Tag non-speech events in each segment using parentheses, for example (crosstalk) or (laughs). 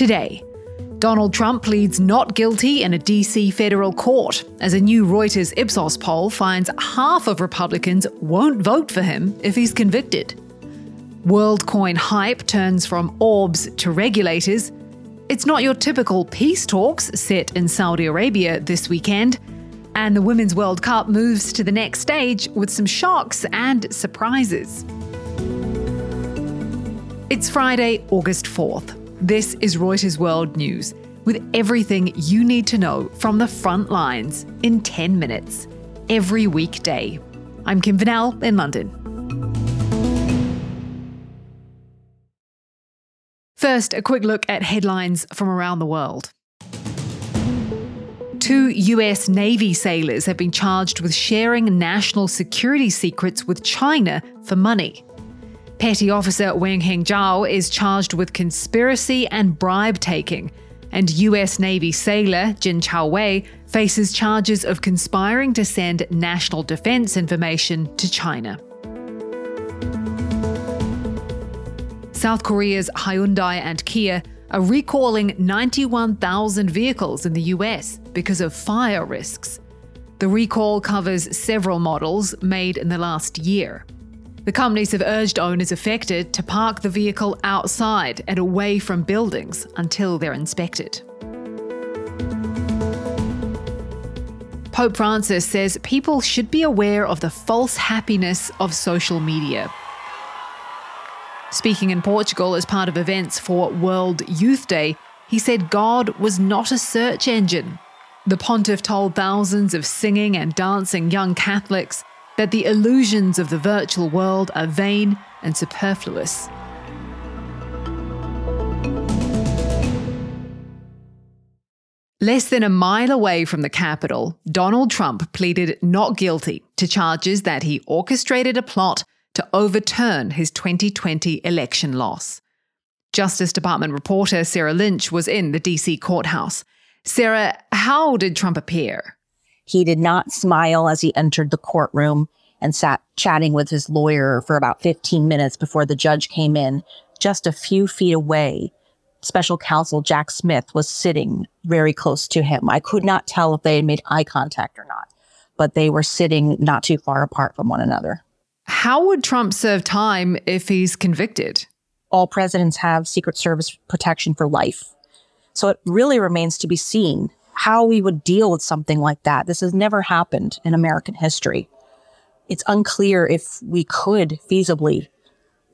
Today, Donald Trump pleads not guilty in a DC federal court as a new Reuters Ipsos poll finds half of Republicans won't vote for him if he's convicted. WorldCoin hype turns from orbs to regulators. It's not your typical peace talks set in Saudi Arabia this weekend. And the Women's World Cup moves to the next stage with some shocks and surprises. It's Friday, August 4th. This is Reuters World News with everything you need to know from the front lines in 10 minutes every weekday. I'm Kim Vanell in London. First, a quick look at headlines from around the world. Two US Navy sailors have been charged with sharing national security secrets with China for money. Petty Officer Wang Hengzhou is charged with conspiracy and bribe taking, and US Navy sailor Jinchao Wei faces charges of conspiring to send national defense information to China. South Korea's Hyundai and Kia are recalling 91,000 vehicles in the US because of fire risks. The recall covers several models made in the last year. The companies have urged owners affected to park the vehicle outside and away from buildings until they're inspected. Pope Francis says people should be aware of the false happiness of social media. Speaking in Portugal as part of events for World Youth Day, he said God was not a search engine. The pontiff told thousands of singing and dancing young Catholics that the illusions of the virtual world are vain and superfluous. Less than a mile away from the Capitol, Donald Trump pleaded not guilty to charges that he orchestrated a plot to overturn his 2020 election loss. Justice Department reporter Sarah Lynch was in the DC courthouse. Sarah, how did Trump appear? He did not smile as he entered the courtroom and sat chatting with his lawyer for about 15 minutes before the judge came in. Just a few feet away, special counsel Jack Smith was sitting very close to him. I could not tell if they had made eye contact or not, but they were sitting not too far apart from one another. How would Trump serve time if he's convicted? All presidents have Secret Service protection for life. So it really remains to be seen how we would deal with something like that. This has never happened in American history. It's unclear if we could feasibly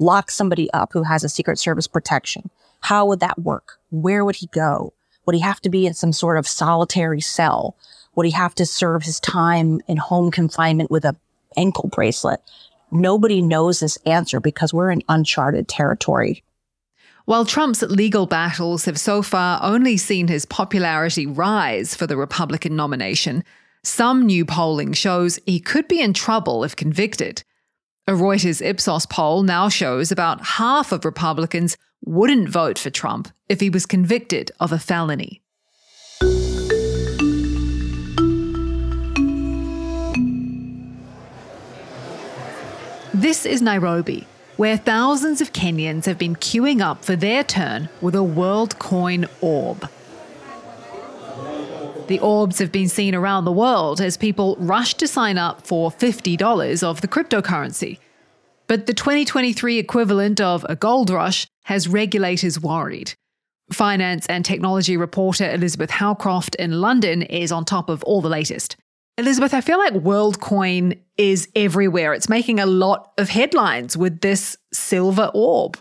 lock somebody up who has a Secret Service protection. How would that work? Where would he go? Would he have to be in some sort of solitary cell? Would he have to serve his time in home confinement with a ankle bracelet? Nobody knows this answer because we're in uncharted territory. While Trump's legal battles have so far only seen his popularity rise for the Republican nomination, some new polling shows he could be in trouble if convicted. A Reuters Ipsos poll now shows about half of Republicans wouldn't vote for Trump if he was convicted of a felony. This is Nairobi, where thousands of Kenyans have been queuing up for their turn with a WorldCoin orb. The orbs have been seen around the world as people rush to sign up for $50 of the cryptocurrency. But the 2023 equivalent of a gold rush has regulators worried. Finance and technology reporter Elizabeth Howcroft in London is on top of all the latest. Elizabeth, I feel like WorldCoin is everywhere. It's making a lot of headlines with this silver orb.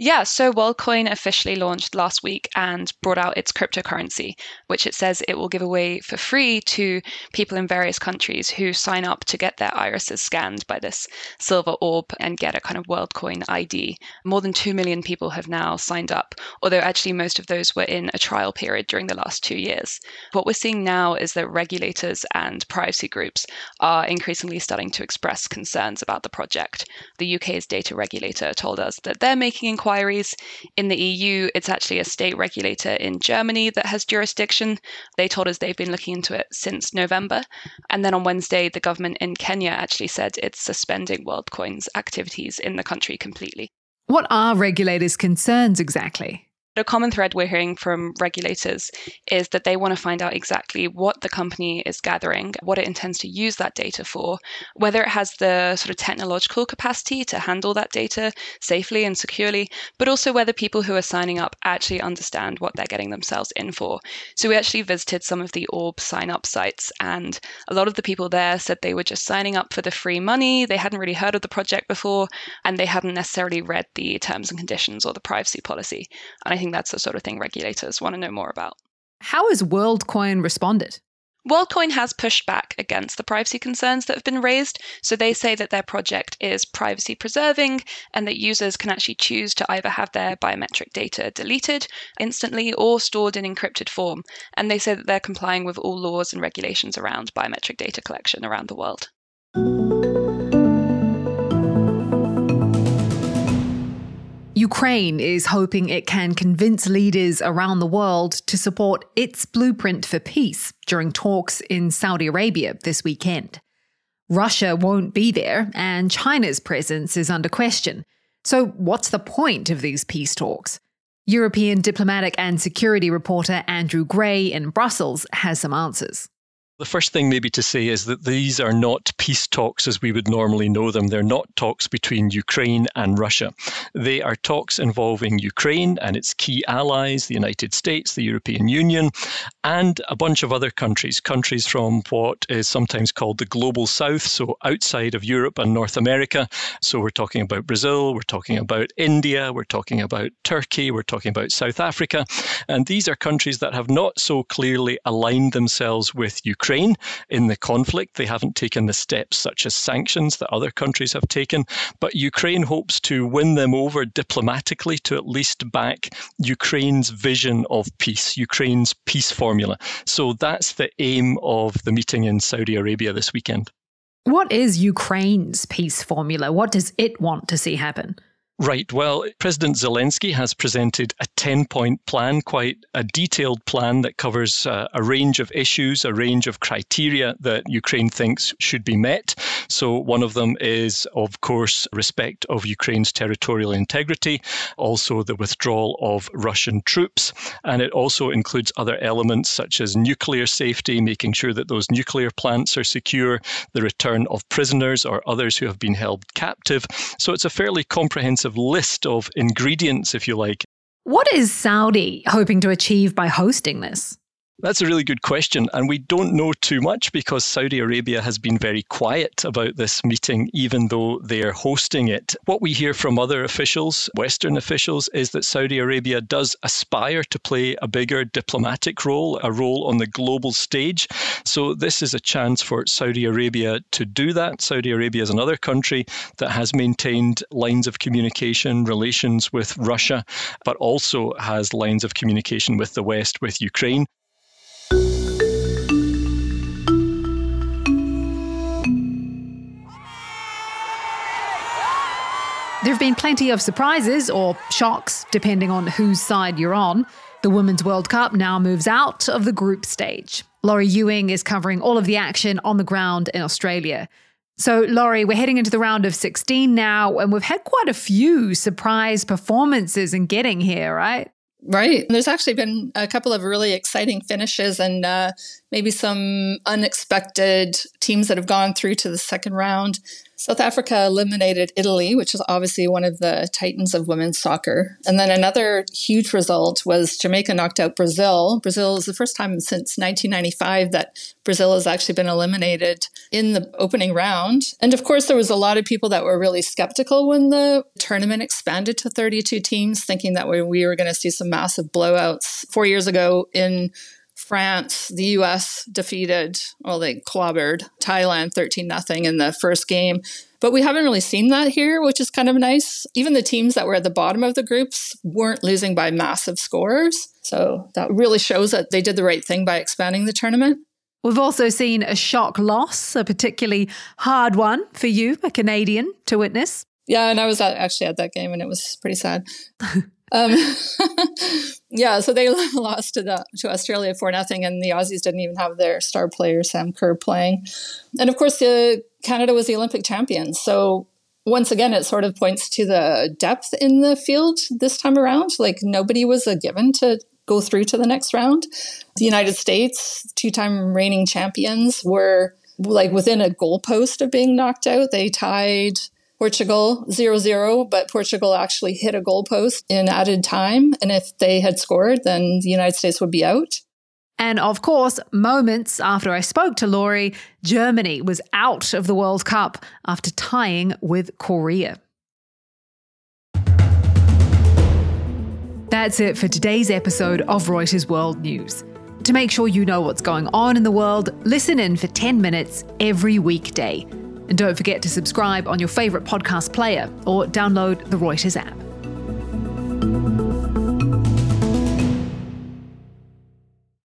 Yeah, so WorldCoin officially launched last week and brought out its cryptocurrency, which it says it will give away for free to people in various countries who sign up to get their irises scanned by this silver orb and get a kind of WorldCoin ID. More than 2 million people have now signed up, although actually most of those were in a trial period during the last two years. What we're seeing now is that regulators and privacy groups are increasingly starting to express concerns about the project. The UK's data regulator told us that they're making inquiries inquiries. In the EU, it's actually a state regulator in Germany that has jurisdiction. They told us they've been looking into it since November. And then on Wednesday, the government in Kenya actually said it's suspending WorldCoin's activities in the country completely. What are regulators' concerns exactly? A common thread we're hearing from regulators is that they want to find out exactly what the company is gathering, what it intends to use that data for, whether it has the sort of technological capacity to handle that data safely and securely, but also whether people who are signing up actually understand what they're getting themselves in for. So we actually visited some of the Orb sign up sites, and a lot of the people there said they were just signing up for the free money. They hadn't really heard of the project before, and they hadn't necessarily read the terms and conditions or the privacy policy. And I think that's the sort of thing regulators want to know more about. How has WorldCoin responded? WorldCoin has pushed back against the privacy concerns that have been raised. So they say that their project is privacy preserving and that users can actually choose to either have their biometric data deleted instantly or stored in encrypted form. And they say that they're complying with all laws and regulations around biometric data collection around the world. Ukraine is hoping it can convince leaders around the world to support its blueprint for peace during talks in Saudi Arabia this weekend. Russia won't be there, and China's presence is under question. So, what's the point of these peace talks? European diplomatic and security reporter Andrew Gray in Brussels has some answers. The first thing, maybe, to say is that these are not peace talks as we would normally know them. They're not talks between Ukraine and Russia. They are talks involving Ukraine and its key allies, the United States, the European Union, and a bunch of other countries, countries from what is sometimes called the global south, so outside of Europe and North America. So we're talking about Brazil, we're talking about India, we're talking about Turkey, we're talking about South Africa. And these are countries that have not so clearly aligned themselves with Ukraine Ukraine in the conflict. They haven't taken the steps such as sanctions that other countries have taken, but Ukraine hopes to win them over diplomatically to at least back Ukraine's vision of peace, Ukraine's peace formula. So that's the aim of the meeting in Saudi Arabia this weekend. What is Ukraine's peace formula? What does it want to see happen? Right. Well, President Zelensky has presented a 10 point plan, quite a detailed plan that covers uh, a range of issues, a range of criteria that Ukraine thinks should be met. So, one of them is, of course, respect of Ukraine's territorial integrity, also the withdrawal of Russian troops. And it also includes other elements such as nuclear safety, making sure that those nuclear plants are secure, the return of prisoners or others who have been held captive. So, it's a fairly comprehensive list of ingredients, if you like. What is Saudi hoping to achieve by hosting this? That's a really good question. And we don't know too much because Saudi Arabia has been very quiet about this meeting, even though they're hosting it. What we hear from other officials, Western officials, is that Saudi Arabia does aspire to play a bigger diplomatic role, a role on the global stage. So this is a chance for Saudi Arabia to do that. Saudi Arabia is another country that has maintained lines of communication, relations with Russia, but also has lines of communication with the West, with Ukraine. There have been plenty of surprises or shocks, depending on whose side you're on. The Women's World Cup now moves out of the group stage. Lori Ewing is covering all of the action on the ground in Australia. So, Lori, we're heading into the round of 16 now, and we've had quite a few surprise performances in getting here, right? Right. There's actually been a couple of really exciting finishes and uh, maybe some unexpected teams that have gone through to the second round. South Africa eliminated Italy, which is obviously one of the titans of women's soccer. And then another huge result was Jamaica knocked out Brazil. Brazil is the first time since 1995 that Brazil has actually been eliminated in the opening round. And of course, there was a lot of people that were really skeptical when the tournament expanded to 32 teams, thinking that we were going to see some massive blowouts. Four years ago in France, the US defeated, well, they clobbered Thailand 13 0 in the first game. But we haven't really seen that here, which is kind of nice. Even the teams that were at the bottom of the groups weren't losing by massive scores. So that really shows that they did the right thing by expanding the tournament. We've also seen a shock loss, a particularly hard one for you, a Canadian, to witness. Yeah, and I was actually at that game and it was pretty sad. (laughs) Um, (laughs) yeah, so they (laughs) lost to the to Australia for nothing, and the Aussies didn't even have their star player Sam Kerr playing. And of course, the Canada was the Olympic champion, So once again, it sort of points to the depth in the field this time around. Like nobody was a given to go through to the next round. The United States, two time reigning champions, were like within a goalpost of being knocked out. They tied Portugal 0 0, but Portugal actually hit a goalpost in added time. And if they had scored, then the United States would be out. And of course, moments after I spoke to Lori, Germany was out of the World Cup after tying with Korea. That's it for today's episode of Reuters World News. To make sure you know what's going on in the world, listen in for 10 minutes every weekday. And don't forget to subscribe on your favourite podcast player or download the Reuters app.